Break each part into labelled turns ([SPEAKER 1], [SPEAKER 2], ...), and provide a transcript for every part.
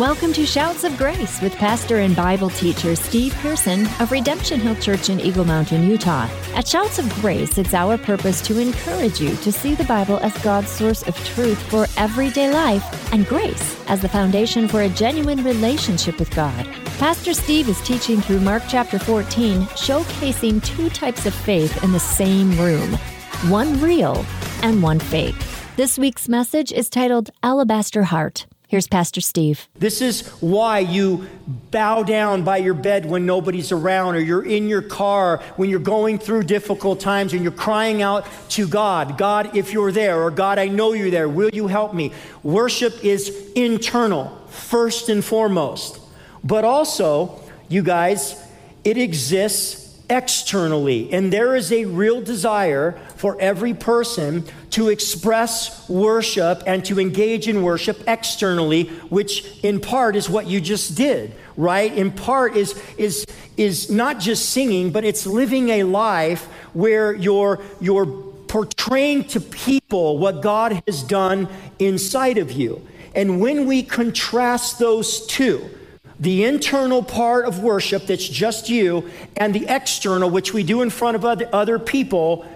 [SPEAKER 1] Welcome to Shouts of Grace with pastor and Bible teacher Steve Pearson of Redemption Hill Church in Eagle Mountain, Utah. At Shouts of Grace, it's our purpose to encourage you to see the Bible as God's source of truth for everyday life and grace as the foundation for a genuine relationship with God. Pastor Steve is teaching through Mark chapter 14, showcasing two types of faith in the same room one real and one fake. This week's message is titled Alabaster Heart. Here's Pastor Steve.
[SPEAKER 2] This is why you bow down by your bed when nobody's around, or you're in your car when you're going through difficult times and you're crying out to God God, if you're there, or God, I know you're there, will you help me? Worship is internal, first and foremost. But also, you guys, it exists externally. And there is a real desire for every person to express worship and to engage in worship externally, which in part is what you just did, right? In part is, is, is not just singing, but it's living a life where you're, you're portraying to people what God has done inside of you. And when we contrast those two, the internal part of worship that's just you and the external, which we do in front of other people,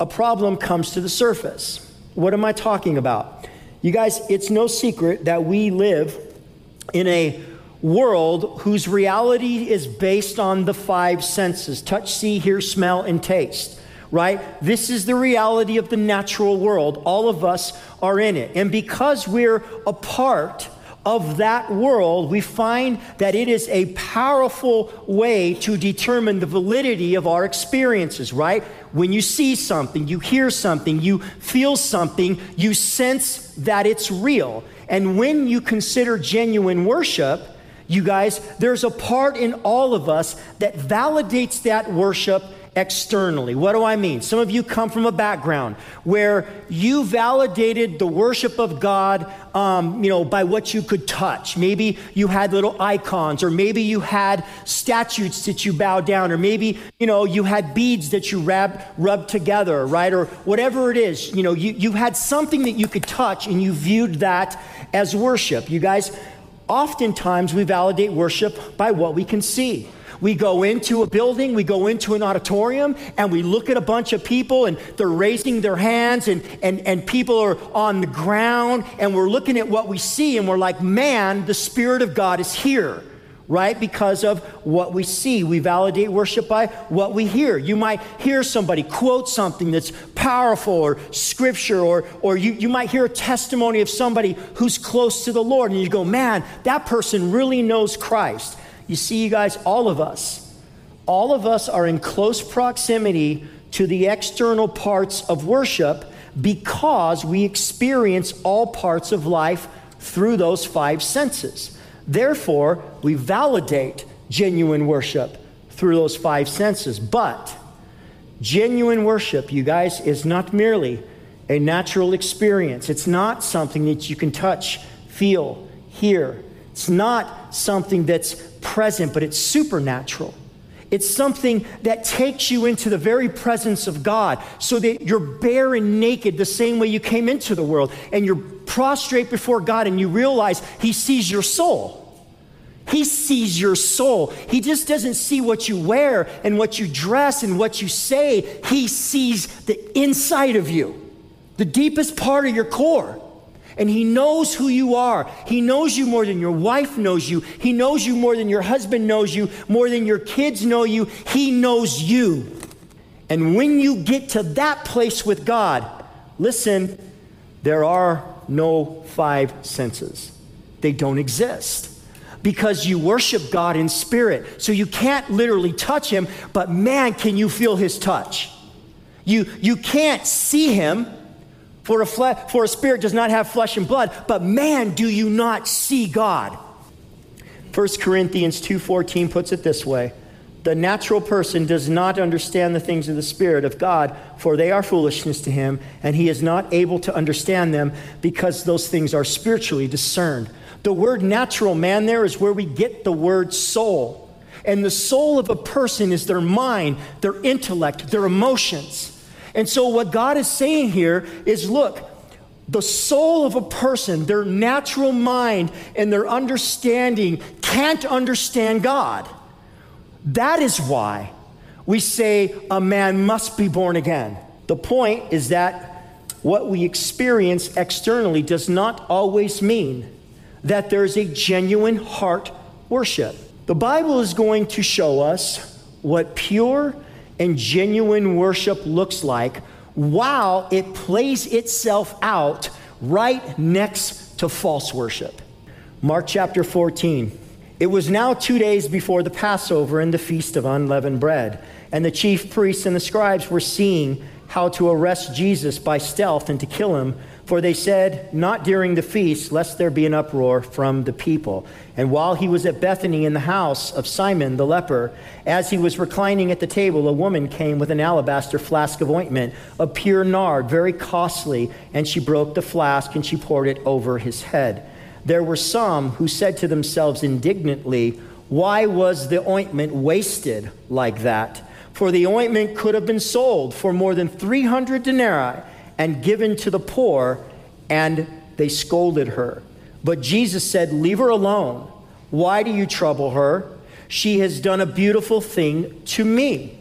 [SPEAKER 2] a problem comes to the surface. What am I talking about? You guys, it's no secret that we live in a world whose reality is based on the five senses touch, see, hear, smell, and taste. Right? This is the reality of the natural world. All of us are in it. And because we're a part of that world, we find that it is a powerful way to determine the validity of our experiences, right? When you see something, you hear something, you feel something, you sense that it's real. And when you consider genuine worship, you guys, there's a part in all of us that validates that worship externally. What do I mean? Some of you come from a background where you validated the worship of God, um, you know, by what you could touch. Maybe you had little icons, or maybe you had statues that you bowed down, or maybe you know you had beads that you rubbed, rubbed together, right? Or whatever it is. You know, you, you had something that you could touch, and you viewed that as worship. You guys, oftentimes we validate worship by what we can see. We go into a building, we go into an auditorium, and we look at a bunch of people, and they're raising their hands, and, and, and people are on the ground, and we're looking at what we see, and we're like, man, the Spirit of God is here right? Because of what we see. We validate worship by what we hear. You might hear somebody quote something that's powerful or scripture, or, or you, you might hear a testimony of somebody who's close to the Lord, and you go, man, that person really knows Christ. You see, you guys, all of us, all of us are in close proximity to the external parts of worship because we experience all parts of life through those five senses. Therefore, we validate genuine worship through those five senses. But genuine worship, you guys, is not merely a natural experience. It's not something that you can touch, feel, hear. It's not something that's present, but it's supernatural. It's something that takes you into the very presence of God so that you're bare and naked the same way you came into the world. And you're prostrate before God and you realize He sees your soul. He sees your soul. He just doesn't see what you wear and what you dress and what you say. He sees the inside of you, the deepest part of your core. And he knows who you are. He knows you more than your wife knows you. He knows you more than your husband knows you, more than your kids know you. He knows you. And when you get to that place with God, listen, there are no five senses, they don't exist. Because you worship God in spirit. So you can't literally touch him, but man, can you feel his touch? You, you can't see him, for a, fle- for a spirit does not have flesh and blood, but man, do you not see God? 1 Corinthians 2:14 puts it this way: The natural person does not understand the things of the spirit of God, for they are foolishness to him, and he is not able to understand them because those things are spiritually discerned. The word natural man there is where we get the word soul. And the soul of a person is their mind, their intellect, their emotions. And so, what God is saying here is look, the soul of a person, their natural mind and their understanding can't understand God. That is why we say a man must be born again. The point is that what we experience externally does not always mean that there's a genuine heart worship. The Bible is going to show us what pure and genuine worship looks like while it plays itself out right next to false worship. Mark chapter 14. It was now two days before the Passover and the feast of unleavened bread, and the chief priests and the scribes were seeing how to arrest Jesus by stealth and to kill him, for they said, Not during the feast, lest there be an uproar from the people. And while he was at Bethany in the house of Simon the leper, as he was reclining at the table, a woman came with an alabaster flask of ointment of pure nard, very costly, and she broke the flask and she poured it over his head. There were some who said to themselves indignantly, Why was the ointment wasted like that? For the ointment could have been sold for more than 300 denarii and given to the poor, and they scolded her. But Jesus said, Leave her alone. Why do you trouble her? She has done a beautiful thing to me.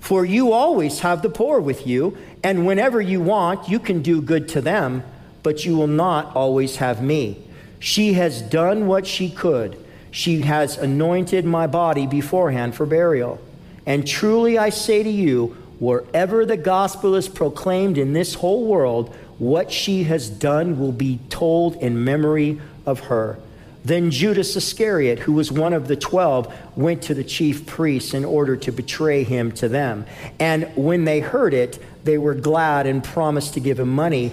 [SPEAKER 2] For you always have the poor with you, and whenever you want, you can do good to them, but you will not always have me. She has done what she could. She has anointed my body beforehand for burial. And truly I say to you, wherever the gospel is proclaimed in this whole world, what she has done will be told in memory of her. Then Judas Iscariot, who was one of the twelve, went to the chief priests in order to betray him to them. And when they heard it, they were glad and promised to give him money,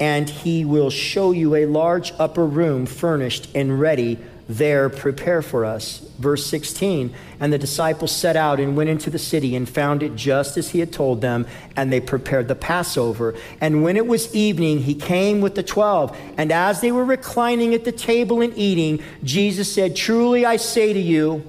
[SPEAKER 2] And he will show you a large upper room furnished and ready. There, prepare for us. Verse 16 And the disciples set out and went into the city and found it just as he had told them, and they prepared the Passover. And when it was evening, he came with the twelve. And as they were reclining at the table and eating, Jesus said, Truly I say to you,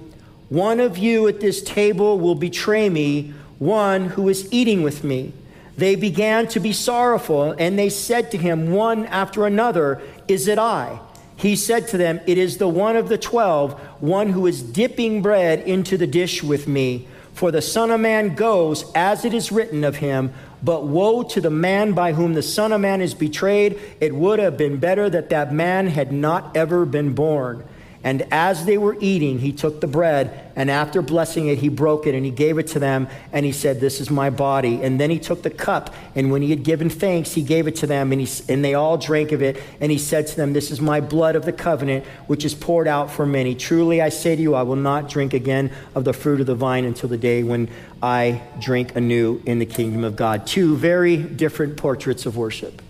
[SPEAKER 2] one of you at this table will betray me one who is eating with me. They began to be sorrowful, and they said to him one after another, Is it I? He said to them, It is the one of the twelve, one who is dipping bread into the dish with me. For the Son of Man goes as it is written of him, but woe to the man by whom the Son of Man is betrayed. It would have been better that that man had not ever been born. And as they were eating, he took the bread, and after blessing it, he broke it and he gave it to them, and he said, This is my body. And then he took the cup, and when he had given thanks, he gave it to them, and, he, and they all drank of it. And he said to them, This is my blood of the covenant, which is poured out for many. Truly I say to you, I will not drink again of the fruit of the vine until the day when I drink anew in the kingdom of God. Two very different portraits of worship,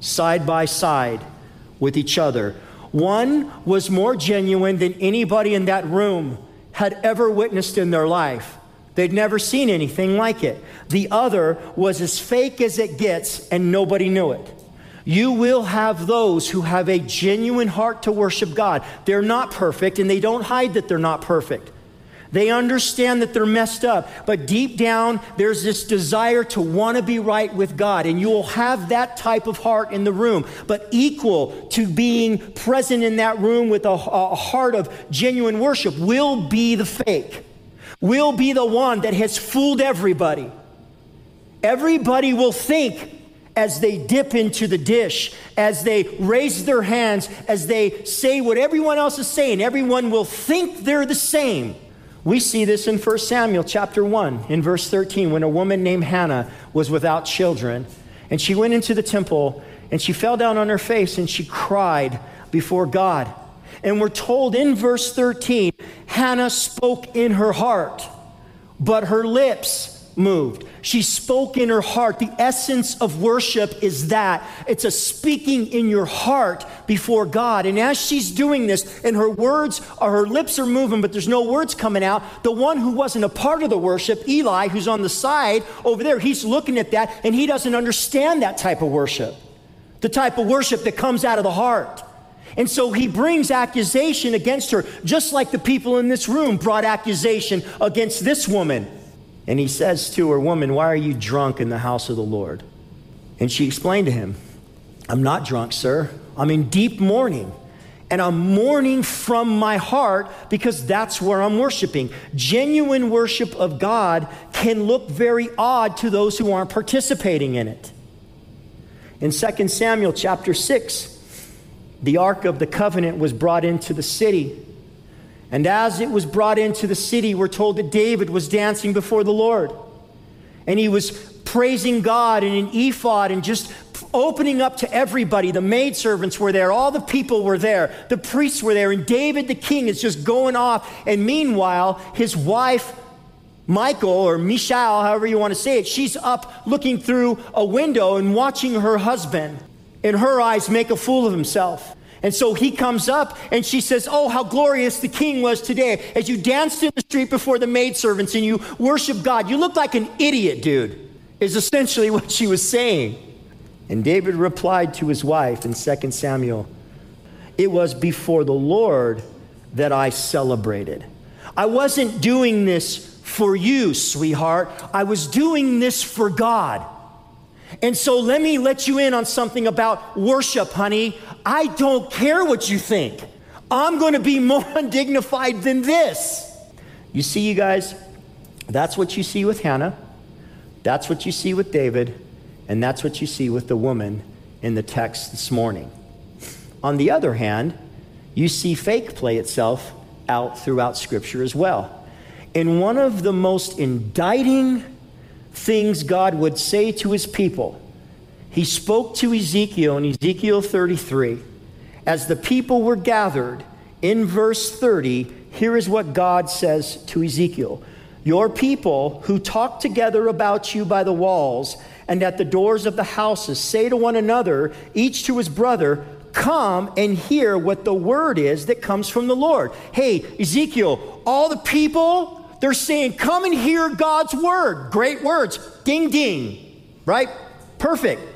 [SPEAKER 2] side by side with each other one was more genuine than anybody in that room had ever witnessed in their life. They'd never seen anything like it. The other was as fake as it gets, and nobody knew it. You will have those who have a genuine heart to worship God. They're not perfect, and they don't hide that they're not perfect. They understand that they're messed up, but deep down, there's this desire to want to be right with God. And you will have that type of heart in the room. But equal to being present in that room with a, a heart of genuine worship will be the fake, will be the one that has fooled everybody. Everybody will think as they dip into the dish, as they raise their hands, as they say what everyone else is saying, everyone will think they're the same. We see this in 1 Samuel chapter 1 in verse 13 when a woman named Hannah was without children and she went into the temple and she fell down on her face and she cried before God. And we're told in verse 13 Hannah spoke in her heart, but her lips moved. She spoke in her heart. The essence of worship is that it's a speaking in your heart before God. And as she's doing this, and her words or her lips are moving, but there's no words coming out, the one who wasn't a part of the worship, Eli, who's on the side over there, he's looking at that and he doesn't understand that type of worship, the type of worship that comes out of the heart. And so he brings accusation against her, just like the people in this room brought accusation against this woman. And he says to her, Woman, why are you drunk in the house of the Lord? And she explained to him, I'm not drunk, sir. I'm in deep mourning. And I'm mourning from my heart because that's where I'm worshiping. Genuine worship of God can look very odd to those who aren't participating in it. In 2 Samuel chapter 6, the Ark of the Covenant was brought into the city. And as it was brought into the city, we're told that David was dancing before the Lord. And he was praising God in an ephod and just opening up to everybody. The maidservants were there, all the people were there, the priests were there, and David the king is just going off. And meanwhile, his wife, Michael or Michal, however you want to say it, she's up looking through a window and watching her husband in her eyes, make a fool of himself. And so he comes up and she says, Oh, how glorious the king was today. As you danced in the street before the maidservants and you worship God, you look like an idiot, dude, is essentially what she was saying. And David replied to his wife in 2 Samuel, It was before the Lord that I celebrated. I wasn't doing this for you, sweetheart. I was doing this for God. And so let me let you in on something about worship, honey. I don't care what you think. I'm going to be more undignified than this. You see, you guys, that's what you see with Hannah. That's what you see with David. And that's what you see with the woman in the text this morning. On the other hand, you see fake play itself out throughout Scripture as well. In one of the most indicting things God would say to his people. He spoke to Ezekiel in Ezekiel 33. As the people were gathered, in verse 30, here is what God says to Ezekiel Your people who talk together about you by the walls and at the doors of the houses say to one another, each to his brother, Come and hear what the word is that comes from the Lord. Hey, Ezekiel, all the people they're saying, Come and hear God's word. Great words. Ding, ding. Right? Perfect.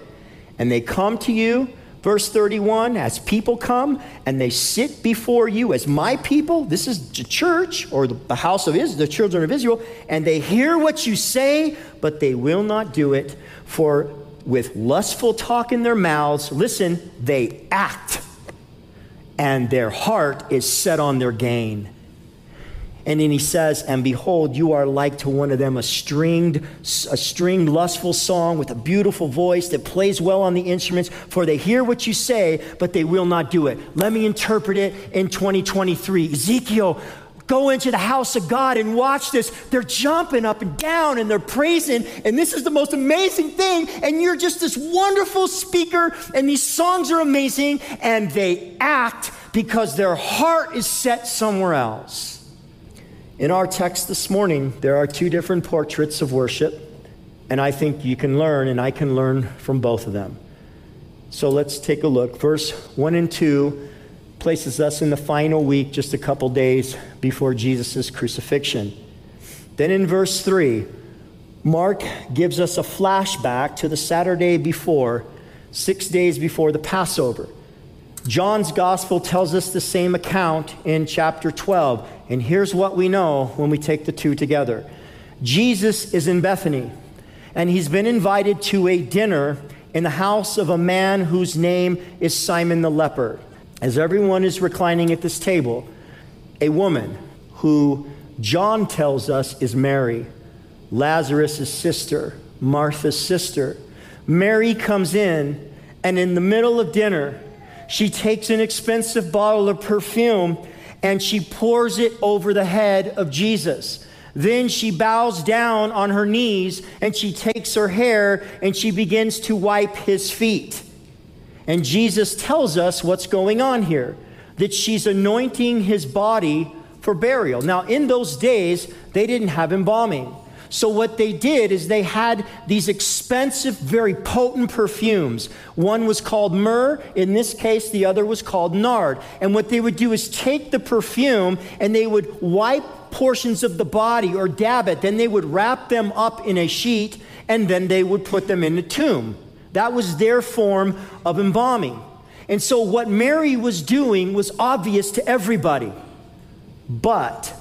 [SPEAKER 2] And they come to you, verse 31, as people come and they sit before you as my people. This is the church or the house of Israel, the children of Israel. And they hear what you say, but they will not do it. For with lustful talk in their mouths, listen, they act. And their heart is set on their gain. And then he says, And behold, you are like to one of them, a stringed, a stringed lustful song with a beautiful voice that plays well on the instruments, for they hear what you say, but they will not do it. Let me interpret it in 2023. Ezekiel, go into the house of God and watch this. They're jumping up and down and they're praising, and this is the most amazing thing. And you're just this wonderful speaker, and these songs are amazing, and they act because their heart is set somewhere else. In our text this morning, there are two different portraits of worship, and I think you can learn, and I can learn from both of them. So let's take a look. Verse 1 and 2 places us in the final week, just a couple days before Jesus' crucifixion. Then in verse 3, Mark gives us a flashback to the Saturday before, six days before the Passover. John's gospel tells us the same account in chapter 12. And here's what we know when we take the two together Jesus is in Bethany, and he's been invited to a dinner in the house of a man whose name is Simon the leper. As everyone is reclining at this table, a woman who John tells us is Mary, Lazarus' sister, Martha's sister. Mary comes in, and in the middle of dinner, she takes an expensive bottle of perfume and she pours it over the head of Jesus. Then she bows down on her knees and she takes her hair and she begins to wipe his feet. And Jesus tells us what's going on here that she's anointing his body for burial. Now, in those days, they didn't have embalming. So, what they did is they had these expensive, very potent perfumes. One was called myrrh, in this case, the other was called nard. And what they would do is take the perfume and they would wipe portions of the body or dab it. Then they would wrap them up in a sheet and then they would put them in a tomb. That was their form of embalming. And so, what Mary was doing was obvious to everybody. But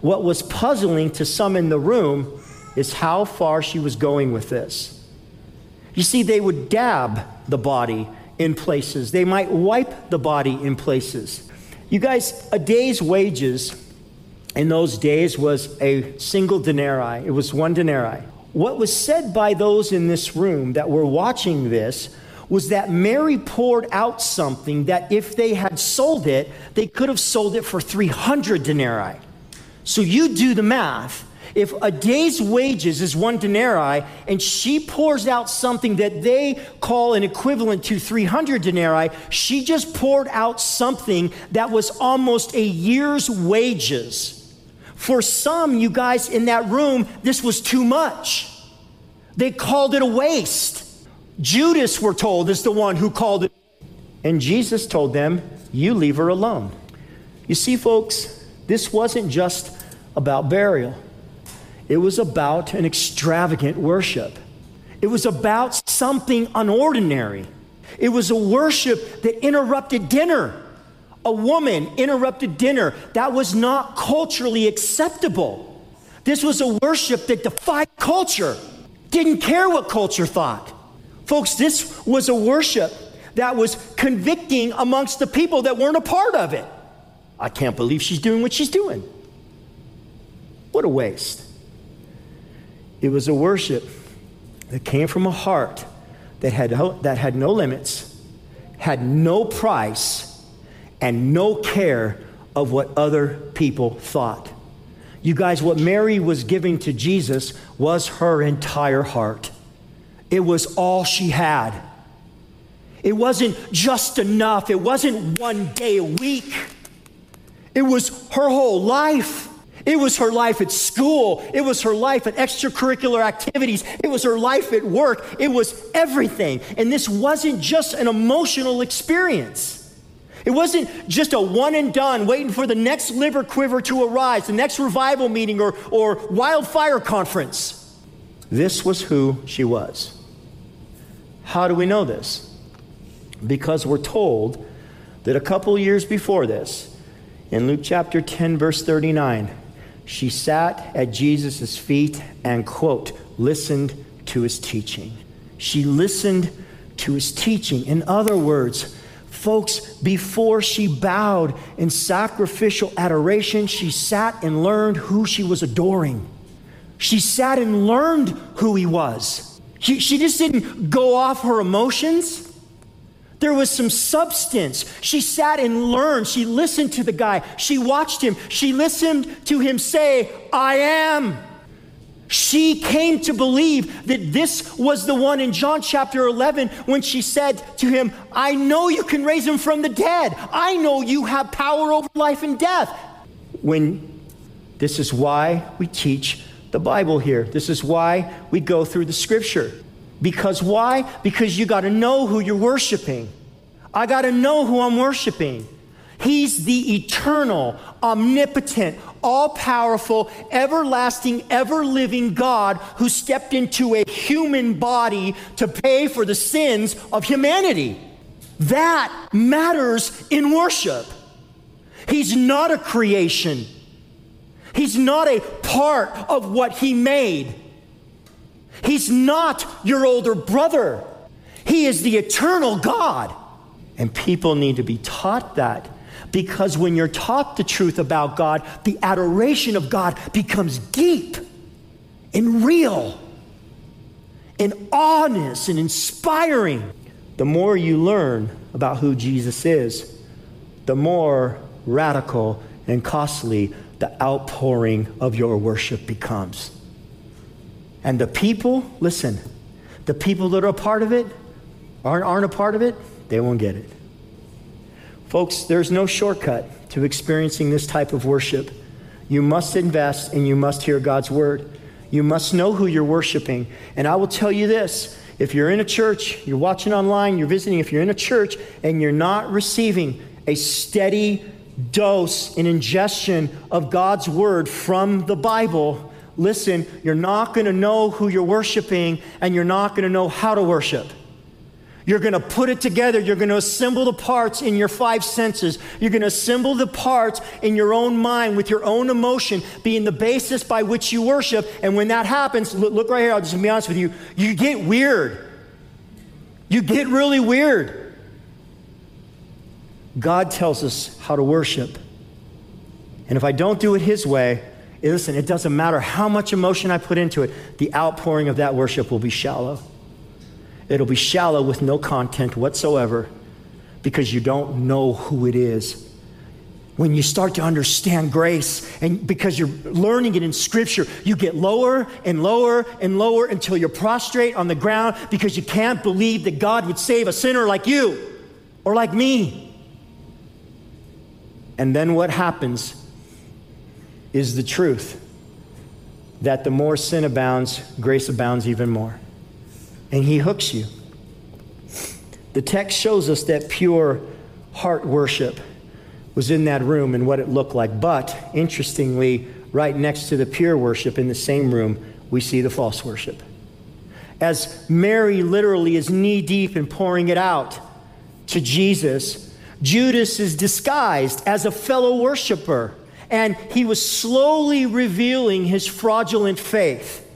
[SPEAKER 2] what was puzzling to some in the room is how far she was going with this. You see, they would dab the body in places, they might wipe the body in places. You guys, a day's wages in those days was a single denarii, it was one denarii. What was said by those in this room that were watching this was that Mary poured out something that if they had sold it, they could have sold it for 300 denarii. So you do the math. If a day's wages is one denarii and she pours out something that they call an equivalent to 300 denarii, she just poured out something that was almost a year's wages. For some, you guys in that room, this was too much. They called it a waste. Judas, we're told, is the one who called it. And Jesus told them, You leave her alone. You see, folks, this wasn't just about burial, it was about an extravagant worship. It was about something unordinary. It was a worship that interrupted dinner. A woman interrupted dinner. That was not culturally acceptable. This was a worship that defied culture, didn't care what culture thought. Folks, this was a worship that was convicting amongst the people that weren't a part of it. I can't believe she's doing what she's doing. What a waste. It was a worship that came from a heart that had, that had no limits, had no price, and no care of what other people thought. You guys, what Mary was giving to Jesus was her entire heart. It was all she had. It wasn't just enough, it wasn't one day a week. It was her whole life. It was her life at school. It was her life at extracurricular activities. It was her life at work. It was everything. And this wasn't just an emotional experience. It wasn't just a one and done, waiting for the next liver quiver to arise, the next revival meeting or, or wildfire conference. This was who she was. How do we know this? Because we're told that a couple years before this, in Luke chapter 10, verse 39, she sat at Jesus' feet and, quote, listened to his teaching. She listened to his teaching. In other words, folks, before she bowed in sacrificial adoration, she sat and learned who she was adoring. She sat and learned who he was. She, she just didn't go off her emotions. There was some substance. She sat and learned. She listened to the guy. She watched him. She listened to him say, I am. She came to believe that this was the one in John chapter 11 when she said to him, I know you can raise him from the dead. I know you have power over life and death. When this is why we teach the Bible here. This is why we go through the scripture. Because why? Because you got to know who you're worshiping. I got to know who I'm worshiping. He's the eternal, omnipotent, all powerful, everlasting, ever living God who stepped into a human body to pay for the sins of humanity. That matters in worship. He's not a creation, He's not a part of what He made. He's not your older brother. He is the eternal God. And people need to be taught that because when you're taught the truth about God, the adoration of God becomes deep and real and honest and inspiring. The more you learn about who Jesus is, the more radical and costly the outpouring of your worship becomes. And the people, listen, the people that are a part of it aren't, aren't a part of it, they won't get it. Folks, there's no shortcut to experiencing this type of worship. You must invest and you must hear God's word. You must know who you're worshiping. And I will tell you this if you're in a church, you're watching online, you're visiting, if you're in a church and you're not receiving a steady dose and ingestion of God's word from the Bible, listen, you're not going to know who you're worshiping and you're not going to know how to worship. You're going to put it together. You're going to assemble the parts in your five senses. You're going to assemble the parts in your own mind with your own emotion being the basis by which you worship. And when that happens, look, look right here, I'll just be honest with you, you get weird. You get really weird. God tells us how to worship. And if I don't do it His way, listen, it doesn't matter how much emotion I put into it, the outpouring of that worship will be shallow. It'll be shallow with no content whatsoever because you don't know who it is. When you start to understand grace, and because you're learning it in Scripture, you get lower and lower and lower until you're prostrate on the ground because you can't believe that God would save a sinner like you or like me. And then what happens is the truth that the more sin abounds, grace abounds even more and he hooks you. The text shows us that pure heart worship was in that room and what it looked like. But interestingly, right next to the pure worship in the same room, we see the false worship. As Mary literally is knee deep in pouring it out to Jesus, Judas is disguised as a fellow worshiper, and he was slowly revealing his fraudulent faith.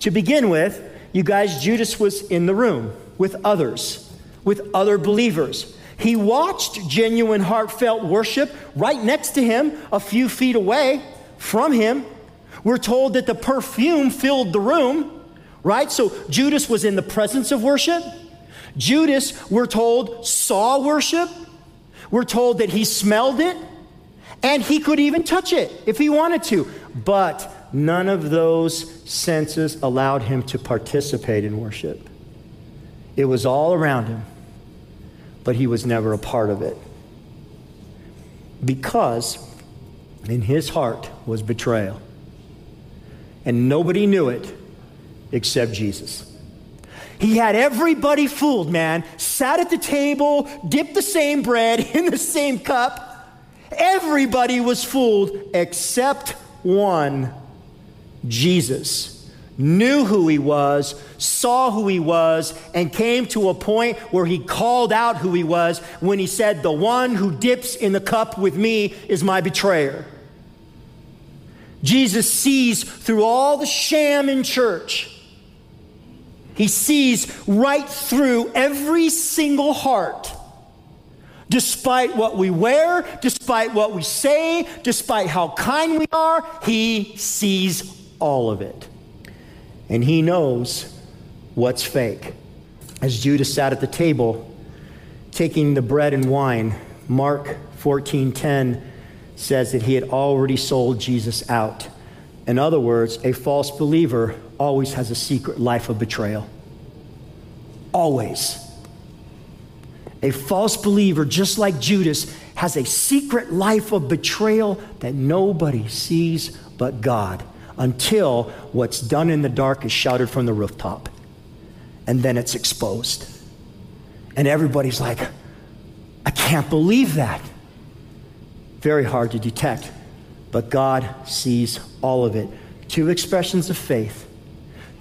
[SPEAKER 2] To begin with, you guys, Judas was in the room with others, with other believers. He watched genuine, heartfelt worship right next to him, a few feet away from him. We're told that the perfume filled the room, right? So Judas was in the presence of worship. Judas, we're told, saw worship. We're told that he smelled it and he could even touch it if he wanted to. But none of those senses allowed him to participate in worship. It was all around him, but he was never a part of it. Because in his heart was betrayal. And nobody knew it except Jesus. He had everybody fooled, man. Sat at the table, dipped the same bread in the same cup. Everybody was fooled except one Jesus knew who he was, saw who he was, and came to a point where he called out who he was when he said, The one who dips in the cup with me is my betrayer. Jesus sees through all the sham in church. He sees right through every single heart Despite what we wear, despite what we say, despite how kind we are, he sees all of it. And he knows what's fake. As Judas sat at the table, taking the bread and wine, Mark 14:10 says that he had already sold Jesus out. In other words, a false believer always has a secret life of betrayal. Always. A false believer, just like Judas, has a secret life of betrayal that nobody sees but God until what's done in the dark is shouted from the rooftop. And then it's exposed. And everybody's like, I can't believe that. Very hard to detect, but God sees all of it. Two expressions of faith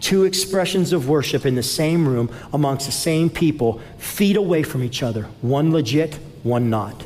[SPEAKER 2] two expressions of worship in the same room amongst the same people, feet away from each other, one legit, one not.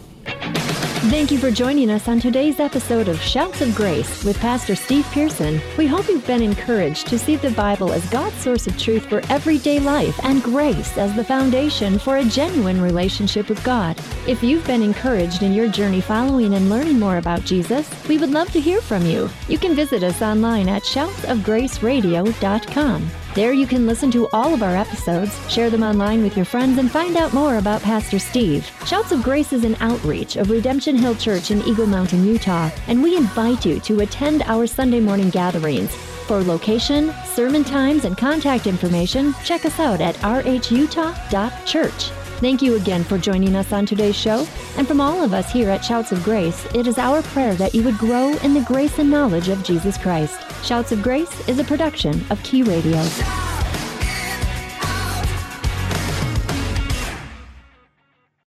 [SPEAKER 1] Thank you for joining us on today's episode of Shouts of Grace with Pastor Steve Pearson. We hope you've been encouraged to see the Bible as God's source of truth for everyday life and grace as the foundation for a genuine relationship with God. If you've been encouraged in your journey following and learning more about Jesus, we would love to hear from you. You can visit us online at shoutsofgraceradio.com. There you can listen to all of our episodes, share them online with your friends, and find out more about Pastor Steve. Shouts of Grace is an outreach of Redemption Hill Church in Eagle Mountain, Utah, and we invite you to attend our Sunday morning gatherings. For location, sermon times, and contact information, check us out at rhutah.church. Thank you again for joining us on today's show. And from all of us here at Shouts of Grace, it is our prayer that you would grow in the grace and knowledge of Jesus Christ. Shouts of Grace is a production of Key Radio.